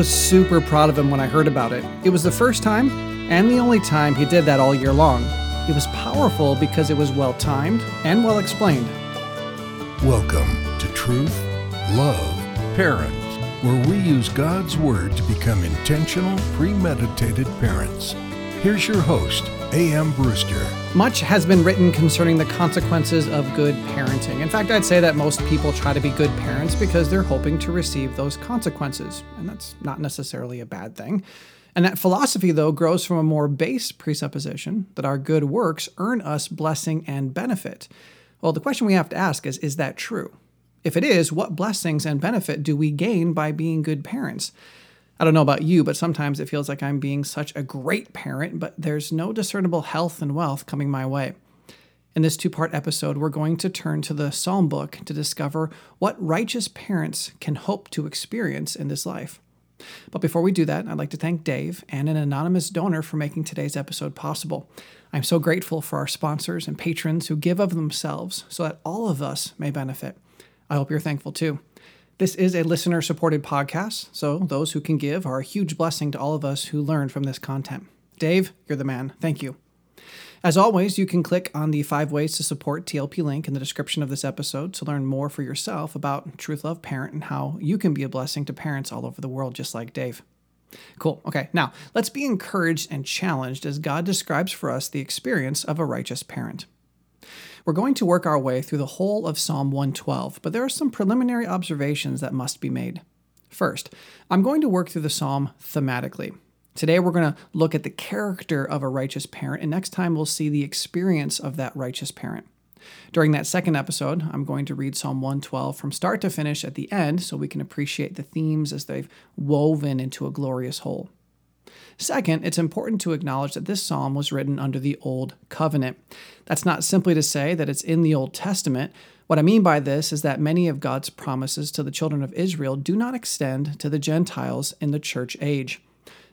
was super proud of him when I heard about it. It was the first time and the only time he did that all year long. It was powerful because it was well timed and well explained. Welcome to Truth, Love, Parents, where we use God's Word to become intentional, premeditated parents. Here's your host, A.M. Brewster. Much has been written concerning the consequences of good parenting. In fact, I'd say that most people try to be good parents because they're hoping to receive those consequences, and that's not necessarily a bad thing. And that philosophy, though, grows from a more base presupposition that our good works earn us blessing and benefit. Well, the question we have to ask is is that true? If it is, what blessings and benefit do we gain by being good parents? I don't know about you, but sometimes it feels like I'm being such a great parent, but there's no discernible health and wealth coming my way. In this two part episode, we're going to turn to the Psalm book to discover what righteous parents can hope to experience in this life. But before we do that, I'd like to thank Dave and an anonymous donor for making today's episode possible. I'm so grateful for our sponsors and patrons who give of themselves so that all of us may benefit. I hope you're thankful too. This is a listener supported podcast, so those who can give are a huge blessing to all of us who learn from this content. Dave, you're the man. Thank you. As always, you can click on the five ways to support TLP link in the description of this episode to learn more for yourself about Truth Love Parent and how you can be a blessing to parents all over the world, just like Dave. Cool. Okay, now let's be encouraged and challenged as God describes for us the experience of a righteous parent. We're going to work our way through the whole of Psalm 112, but there are some preliminary observations that must be made. First, I'm going to work through the psalm thematically. Today, we're going to look at the character of a righteous parent, and next time, we'll see the experience of that righteous parent. During that second episode, I'm going to read Psalm 112 from start to finish at the end so we can appreciate the themes as they've woven into a glorious whole. Second, it's important to acknowledge that this psalm was written under the Old Covenant. That's not simply to say that it's in the Old Testament. What I mean by this is that many of God's promises to the children of Israel do not extend to the Gentiles in the church age.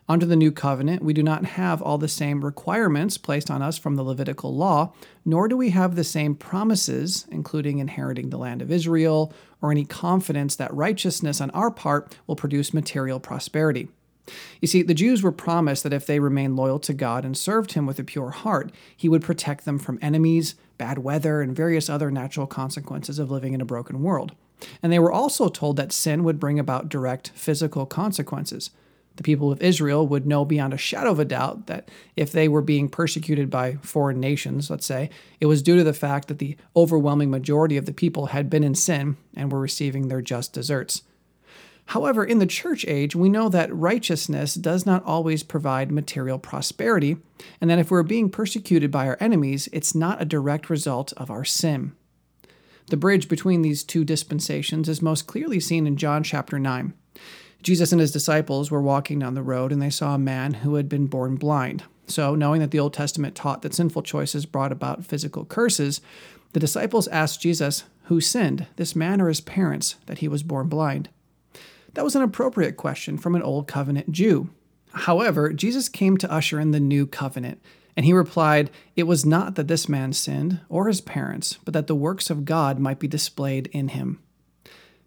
Under the new covenant, we do not have all the same requirements placed on us from the Levitical law, nor do we have the same promises, including inheriting the land of Israel, or any confidence that righteousness on our part will produce material prosperity. You see, the Jews were promised that if they remained loyal to God and served Him with a pure heart, He would protect them from enemies, bad weather, and various other natural consequences of living in a broken world. And they were also told that sin would bring about direct physical consequences. The people of Israel would know beyond a shadow of a doubt that if they were being persecuted by foreign nations, let's say, it was due to the fact that the overwhelming majority of the people had been in sin and were receiving their just deserts. However, in the church age, we know that righteousness does not always provide material prosperity, and that if we're being persecuted by our enemies, it's not a direct result of our sin. The bridge between these two dispensations is most clearly seen in John chapter 9. Jesus and his disciples were walking down the road and they saw a man who had been born blind. So, knowing that the Old Testament taught that sinful choices brought about physical curses, the disciples asked Jesus, Who sinned, this man or his parents, that he was born blind? That was an appropriate question from an Old Covenant Jew. However, Jesus came to usher in the New Covenant, and he replied, It was not that this man sinned, or his parents, but that the works of God might be displayed in him.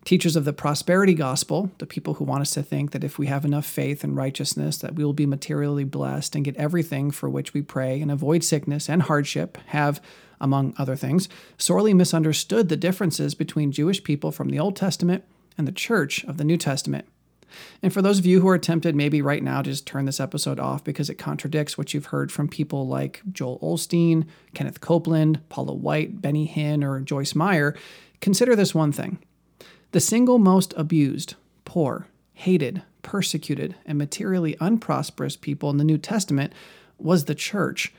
Teachers of the prosperity gospel, the people who want us to think that if we have enough faith and righteousness that we will be materially blessed and get everything for which we pray and avoid sickness and hardship, have, among other things, sorely misunderstood the differences between Jewish people from the Old Testament and the church of the New Testament. And for those of you who are tempted maybe right now to just turn this episode off because it contradicts what you've heard from people like Joel Osteen, Kenneth Copeland, Paula White, Benny Hinn, or Joyce Meyer, consider this one thing. The single most abused, poor, hated, persecuted, and materially unprosperous people in the New Testament was the church.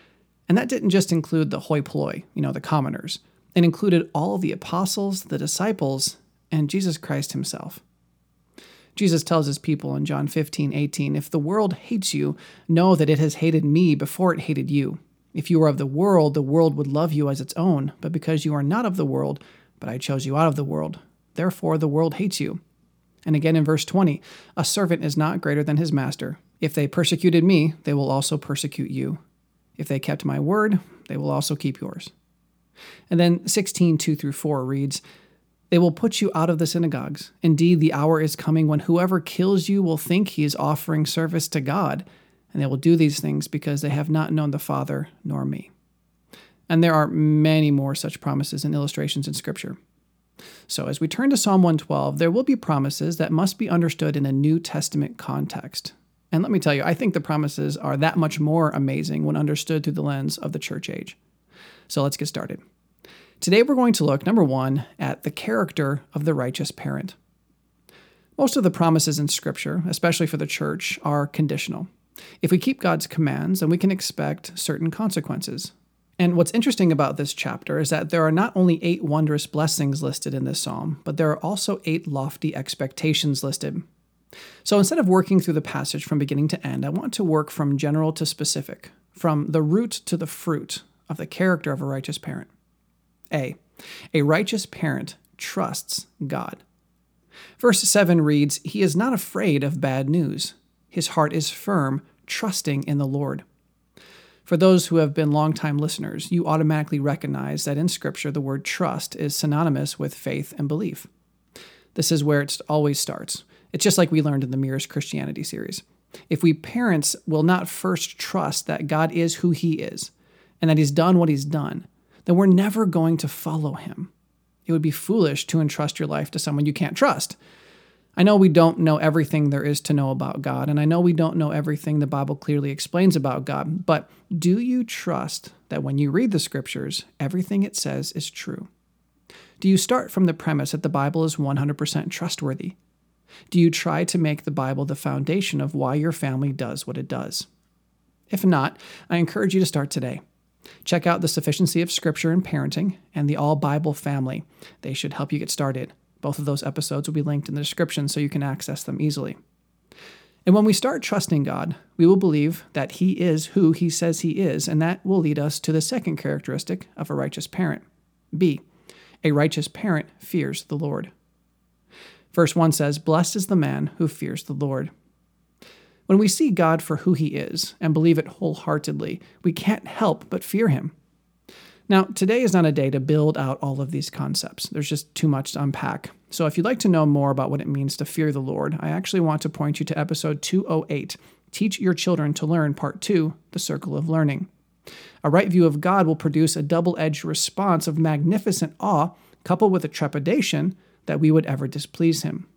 And that didn't just include the hoi polloi, you know, the commoners. It included all the apostles, the disciples, and Jesus Christ himself. Jesus tells his people in John 15, 18, If the world hates you, know that it has hated me before it hated you. If you were of the world, the world would love you as its own, but because you are not of the world, but I chose you out of the world, therefore the world hates you. And again in verse 20, a servant is not greater than his master. If they persecuted me, they will also persecute you. If they kept my word, they will also keep yours. And then 16, 2 through 4 reads, They will put you out of the synagogues. Indeed, the hour is coming when whoever kills you will think he is offering service to God, and they will do these things because they have not known the Father nor me. And there are many more such promises and illustrations in Scripture. So, as we turn to Psalm 112, there will be promises that must be understood in a New Testament context. And let me tell you, I think the promises are that much more amazing when understood through the lens of the church age. So, let's get started. Today, we're going to look, number one, at the character of the righteous parent. Most of the promises in Scripture, especially for the church, are conditional. If we keep God's commands, then we can expect certain consequences. And what's interesting about this chapter is that there are not only eight wondrous blessings listed in this psalm, but there are also eight lofty expectations listed. So instead of working through the passage from beginning to end, I want to work from general to specific, from the root to the fruit of the character of a righteous parent. A. A righteous parent trusts God. Verse 7 reads, He is not afraid of bad news. His heart is firm, trusting in the Lord. For those who have been longtime listeners, you automatically recognize that in Scripture the word trust is synonymous with faith and belief. This is where it always starts. It's just like we learned in the Mere Christianity series. If we parents will not first trust that God is who He is and that He's done what He's done, then we're never going to follow Him. It would be foolish to entrust your life to someone you can't trust. I know we don't know everything there is to know about God, and I know we don't know everything the Bible clearly explains about God, but do you trust that when you read the scriptures, everything it says is true? Do you start from the premise that the Bible is 100% trustworthy? Do you try to make the Bible the foundation of why your family does what it does? If not, I encourage you to start today. Check out The Sufficiency of Scripture in Parenting and The All Bible Family. They should help you get started. Both of those episodes will be linked in the description so you can access them easily. And when we start trusting God, we will believe that He is who He says He is, and that will lead us to the second characteristic of a righteous parent. B. A righteous parent fears the Lord. Verse 1 says, Blessed is the man who fears the Lord. When we see God for who he is and believe it wholeheartedly, we can't help but fear him. Now, today is not a day to build out all of these concepts. There's just too much to unpack. So, if you'd like to know more about what it means to fear the Lord, I actually want to point you to episode 208 Teach Your Children to Learn, Part 2 The Circle of Learning. A right view of God will produce a double edged response of magnificent awe coupled with a trepidation that we would ever displease Him.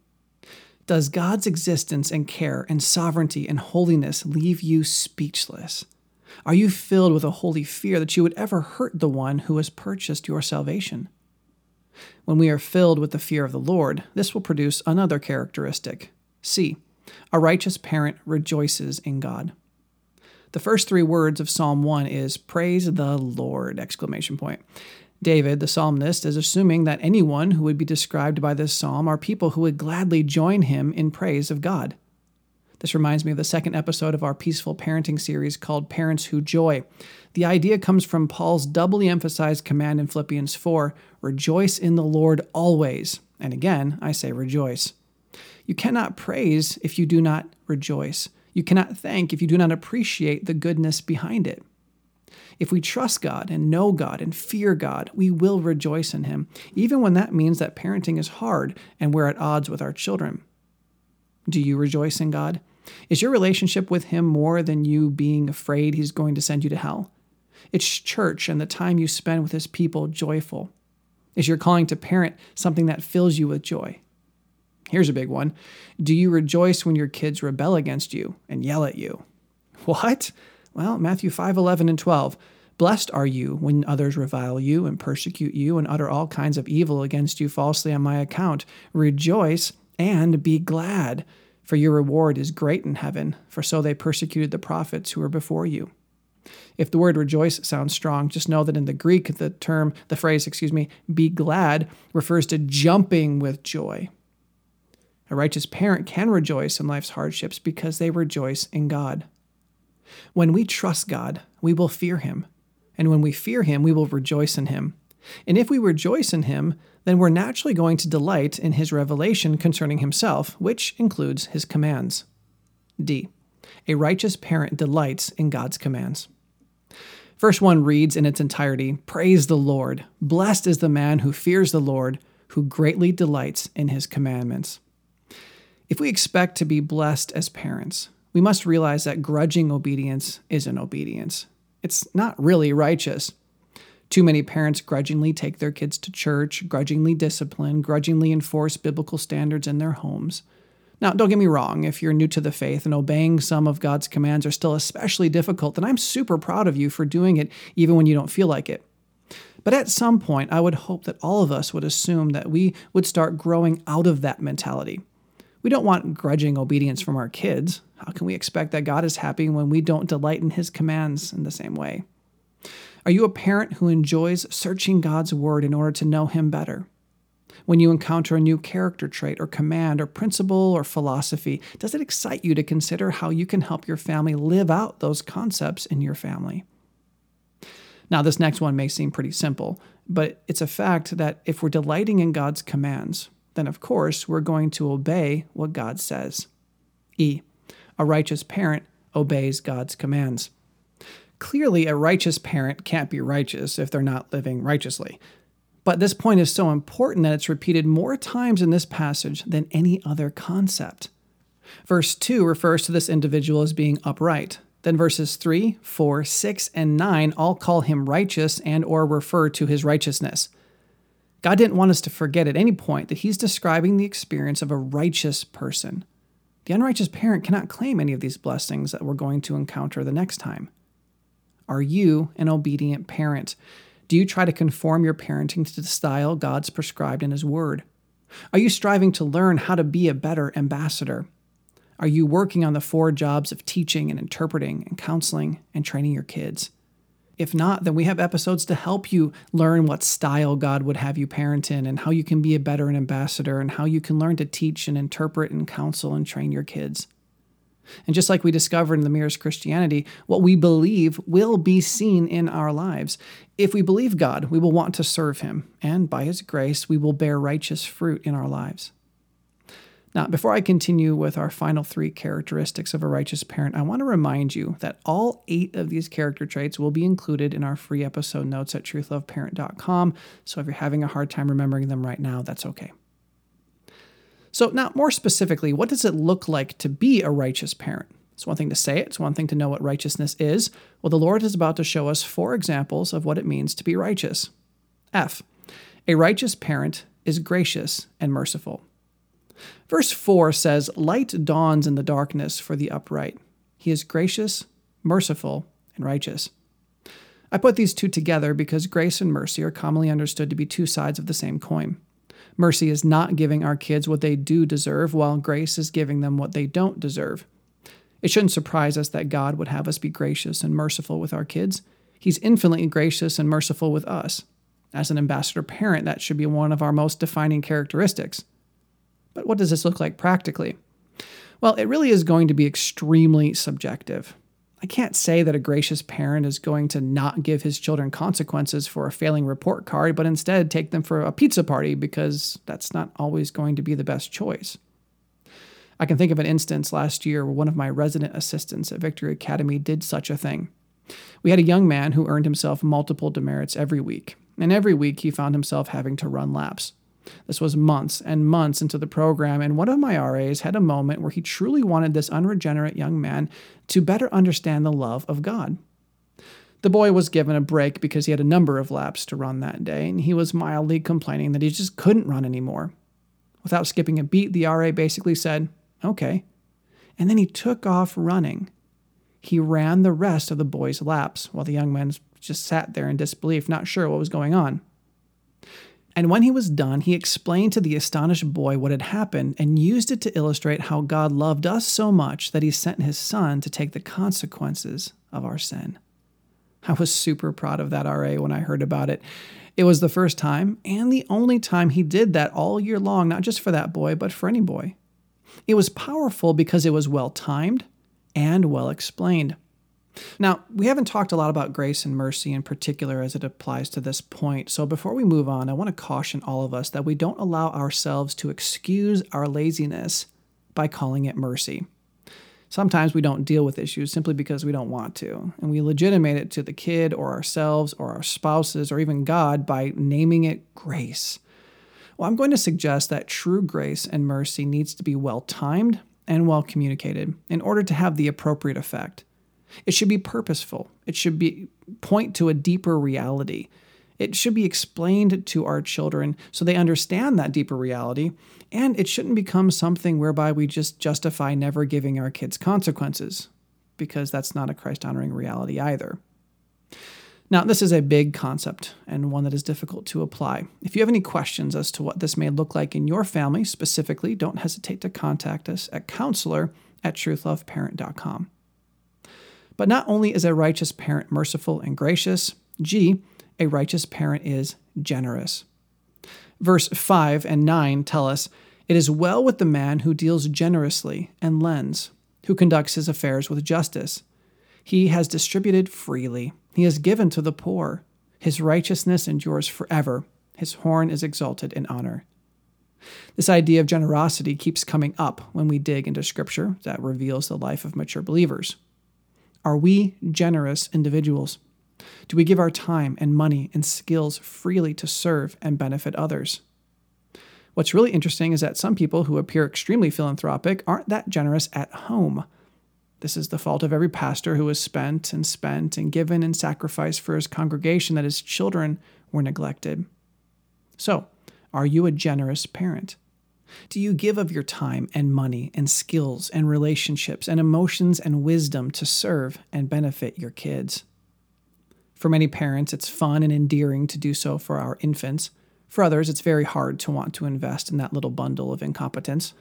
Does God's existence and care and sovereignty and holiness leave you speechless? Are you filled with a holy fear that you would ever hurt the one who has purchased your salvation? When we are filled with the fear of the Lord, this will produce another characteristic. C. A righteous parent rejoices in God. The first three words of Psalm 1 is praise the Lord exclamation point. David, the psalmist, is assuming that anyone who would be described by this psalm are people who would gladly join him in praise of God. This reminds me of the second episode of our peaceful parenting series called Parents Who Joy. The idea comes from Paul's doubly emphasized command in Philippians 4 rejoice in the Lord always. And again, I say rejoice. You cannot praise if you do not rejoice. You cannot thank if you do not appreciate the goodness behind it. If we trust God and know God and fear God, we will rejoice in Him, even when that means that parenting is hard and we're at odds with our children. Do you rejoice in God? Is your relationship with Him more than you being afraid He's going to send you to hell? It's church and the time you spend with His people joyful. Is your calling to parent something that fills you with joy? Here's a big one Do you rejoice when your kids rebel against you and yell at you? What? Well, Matthew 5 11 and 12. Blessed are you when others revile you and persecute you and utter all kinds of evil against you falsely on my account. Rejoice and be glad for your reward is great in heaven, for so they persecuted the prophets who were before you. If the word rejoice sounds strong, just know that in the Greek, the term, the phrase, excuse me, be glad refers to jumping with joy. A righteous parent can rejoice in life's hardships because they rejoice in God. When we trust God, we will fear Him. And when we fear Him, we will rejoice in Him. And if we rejoice in him, then we're naturally going to delight in his revelation concerning himself, which includes his commands. D. A righteous parent delights in God's commands. Verse 1 reads in its entirety Praise the Lord! Blessed is the man who fears the Lord, who greatly delights in his commandments. If we expect to be blessed as parents, we must realize that grudging obedience isn't obedience. It's not really righteous. Too many parents grudgingly take their kids to church, grudgingly discipline, grudgingly enforce biblical standards in their homes. Now, don't get me wrong, if you're new to the faith and obeying some of God's commands are still especially difficult, then I'm super proud of you for doing it even when you don't feel like it. But at some point, I would hope that all of us would assume that we would start growing out of that mentality. We don't want grudging obedience from our kids. How can we expect that God is happy when we don't delight in His commands in the same way? Are you a parent who enjoys searching God's Word in order to know Him better? When you encounter a new character trait or command or principle or philosophy, does it excite you to consider how you can help your family live out those concepts in your family? Now, this next one may seem pretty simple, but it's a fact that if we're delighting in God's commands, then of course we're going to obey what God says. E. A righteous parent obeys God's commands. Clearly, a righteous parent can't be righteous if they're not living righteously. But this point is so important that it's repeated more times in this passage than any other concept. Verse 2 refers to this individual as being upright. Then verses 3, 4, 6, and 9 all call him righteous and or refer to his righteousness. God didn't want us to forget at any point that he's describing the experience of a righteous person. The unrighteous parent cannot claim any of these blessings that we're going to encounter the next time. Are you an obedient parent? Do you try to conform your parenting to the style God's prescribed in His Word? Are you striving to learn how to be a better ambassador? Are you working on the four jobs of teaching and interpreting and counseling and training your kids? If not, then we have episodes to help you learn what style God would have you parent in and how you can be a better ambassador and how you can learn to teach and interpret and counsel and train your kids. And just like we discovered in the Mere Christianity, what we believe will be seen in our lives. If we believe God, we will want to serve Him, and by His grace, we will bear righteous fruit in our lives. Now, before I continue with our final three characteristics of a righteous parent, I want to remind you that all eight of these character traits will be included in our free episode notes at truthloveparent.com. So if you're having a hard time remembering them right now, that's okay. So, now more specifically, what does it look like to be a righteous parent? It's one thing to say it, it's one thing to know what righteousness is. Well, the Lord is about to show us four examples of what it means to be righteous. F. A righteous parent is gracious and merciful. Verse 4 says, Light dawns in the darkness for the upright. He is gracious, merciful, and righteous. I put these two together because grace and mercy are commonly understood to be two sides of the same coin. Mercy is not giving our kids what they do deserve, while grace is giving them what they don't deserve. It shouldn't surprise us that God would have us be gracious and merciful with our kids. He's infinitely gracious and merciful with us. As an ambassador parent, that should be one of our most defining characteristics. But what does this look like practically? Well, it really is going to be extremely subjective. I can't say that a gracious parent is going to not give his children consequences for a failing report card, but instead take them for a pizza party because that's not always going to be the best choice. I can think of an instance last year where one of my resident assistants at Victory Academy did such a thing. We had a young man who earned himself multiple demerits every week, and every week he found himself having to run laps. This was months and months into the program, and one of my RAs had a moment where he truly wanted this unregenerate young man to better understand the love of God. The boy was given a break because he had a number of laps to run that day, and he was mildly complaining that he just couldn't run anymore. Without skipping a beat, the RA basically said, Okay. And then he took off running. He ran the rest of the boy's laps while the young man just sat there in disbelief, not sure what was going on. And when he was done, he explained to the astonished boy what had happened and used it to illustrate how God loved us so much that he sent his son to take the consequences of our sin. I was super proud of that RA when I heard about it. It was the first time and the only time he did that all year long, not just for that boy, but for any boy. It was powerful because it was well timed and well explained. Now, we haven't talked a lot about grace and mercy in particular as it applies to this point. So before we move on, I want to caution all of us that we don't allow ourselves to excuse our laziness by calling it mercy. Sometimes we don't deal with issues simply because we don't want to, and we legitimate it to the kid or ourselves or our spouses or even God by naming it grace. Well, I'm going to suggest that true grace and mercy needs to be well timed and well communicated in order to have the appropriate effect. It should be purposeful. It should be point to a deeper reality. It should be explained to our children so they understand that deeper reality, and it shouldn't become something whereby we just justify never giving our kids consequences, because that's not a Christ honoring reality either. Now, this is a big concept and one that is difficult to apply. If you have any questions as to what this may look like in your family specifically, don't hesitate to contact us at counselor at truthloveparent.com. But not only is a righteous parent merciful and gracious, G, a righteous parent is generous. Verse 5 and 9 tell us it is well with the man who deals generously and lends, who conducts his affairs with justice. He has distributed freely, he has given to the poor. His righteousness endures forever, his horn is exalted in honor. This idea of generosity keeps coming up when we dig into scripture that reveals the life of mature believers. Are we generous individuals? Do we give our time and money and skills freely to serve and benefit others? What's really interesting is that some people who appear extremely philanthropic aren't that generous at home. This is the fault of every pastor who has spent and spent and given and sacrificed for his congregation that his children were neglected. So, are you a generous parent? Do you give of your time and money and skills and relationships and emotions and wisdom to serve and benefit your kids? For many parents, it's fun and endearing to do so for our infants. For others, it's very hard to want to invest in that little bundle of incompetence.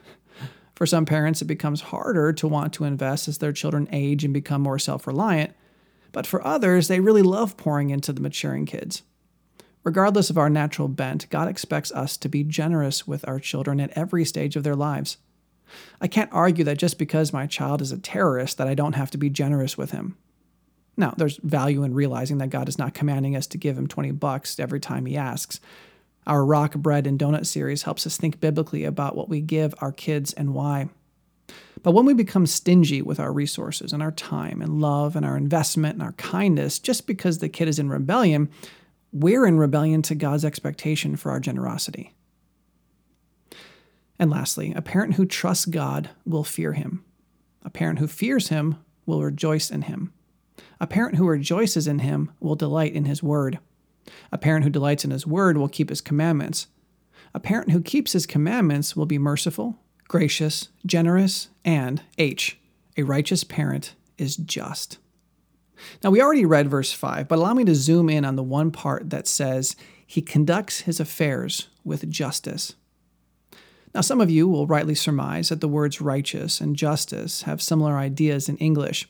For some parents, it becomes harder to want to invest as their children age and become more self reliant. But for others, they really love pouring into the maturing kids. Regardless of our natural bent, God expects us to be generous with our children at every stage of their lives. I can't argue that just because my child is a terrorist that I don't have to be generous with him. Now, there's value in realizing that God is not commanding us to give him 20 bucks every time he asks. Our Rock Bread and Donut series helps us think biblically about what we give our kids and why. But when we become stingy with our resources and our time and love and our investment and our kindness just because the kid is in rebellion, we're in rebellion to God's expectation for our generosity. And lastly, a parent who trusts God will fear him. A parent who fears him will rejoice in him. A parent who rejoices in him will delight in his word. A parent who delights in his word will keep his commandments. A parent who keeps his commandments will be merciful, gracious, generous, and H, a righteous parent is just. Now, we already read verse 5, but allow me to zoom in on the one part that says, He conducts his affairs with justice. Now, some of you will rightly surmise that the words righteous and justice have similar ideas in English.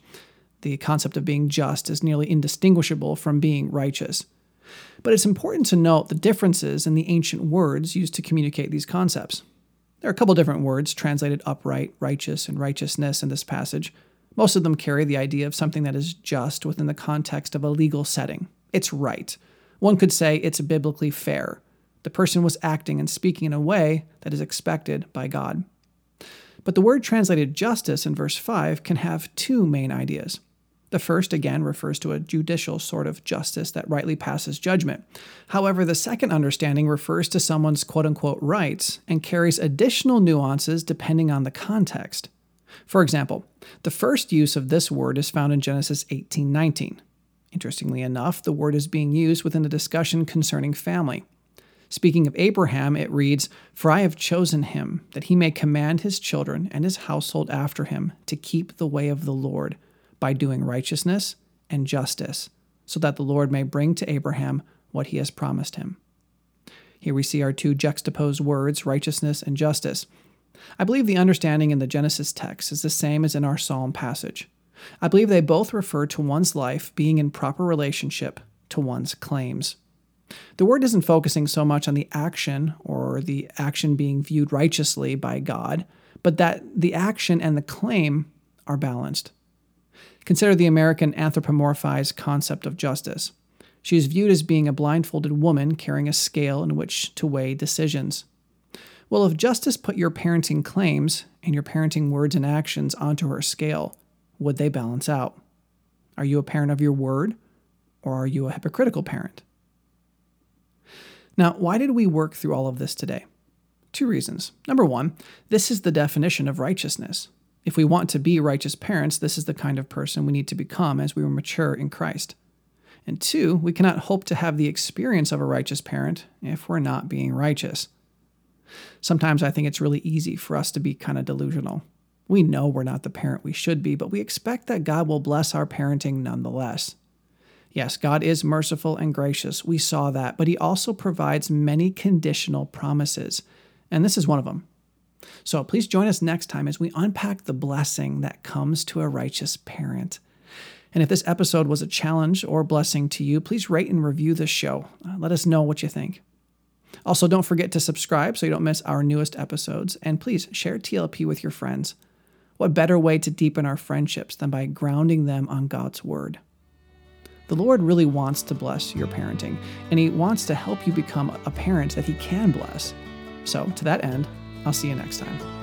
The concept of being just is nearly indistinguishable from being righteous. But it's important to note the differences in the ancient words used to communicate these concepts. There are a couple different words translated upright, righteous, and righteousness in this passage. Most of them carry the idea of something that is just within the context of a legal setting. It's right. One could say it's biblically fair. The person was acting and speaking in a way that is expected by God. But the word translated justice in verse 5 can have two main ideas. The first, again, refers to a judicial sort of justice that rightly passes judgment. However, the second understanding refers to someone's quote unquote rights and carries additional nuances depending on the context. For example, the first use of this word is found in Genesis 18:19. Interestingly enough, the word is being used within a discussion concerning family. Speaking of Abraham, it reads, For I have chosen him, that he may command his children and his household after him to keep the way of the Lord by doing righteousness and justice, so that the Lord may bring to Abraham what he has promised him. Here we see our two juxtaposed words, righteousness and justice. I believe the understanding in the Genesis text is the same as in our Psalm passage. I believe they both refer to one's life being in proper relationship to one's claims. The word isn't focusing so much on the action or the action being viewed righteously by God, but that the action and the claim are balanced. Consider the American anthropomorphized concept of justice. She is viewed as being a blindfolded woman carrying a scale in which to weigh decisions. Well, if justice put your parenting claims and your parenting words and actions onto her scale, would they balance out? Are you a parent of your word, or are you a hypocritical parent? Now, why did we work through all of this today? Two reasons. Number one, this is the definition of righteousness. If we want to be righteous parents, this is the kind of person we need to become as we mature in Christ. And two, we cannot hope to have the experience of a righteous parent if we're not being righteous. Sometimes I think it's really easy for us to be kind of delusional. We know we're not the parent we should be, but we expect that God will bless our parenting nonetheless. Yes, God is merciful and gracious. We saw that, but He also provides many conditional promises, and this is one of them. So please join us next time as we unpack the blessing that comes to a righteous parent. And if this episode was a challenge or blessing to you, please rate and review this show. Uh, let us know what you think. Also, don't forget to subscribe so you don't miss our newest episodes. And please share TLP with your friends. What better way to deepen our friendships than by grounding them on God's Word? The Lord really wants to bless your parenting, and He wants to help you become a parent that He can bless. So, to that end, I'll see you next time.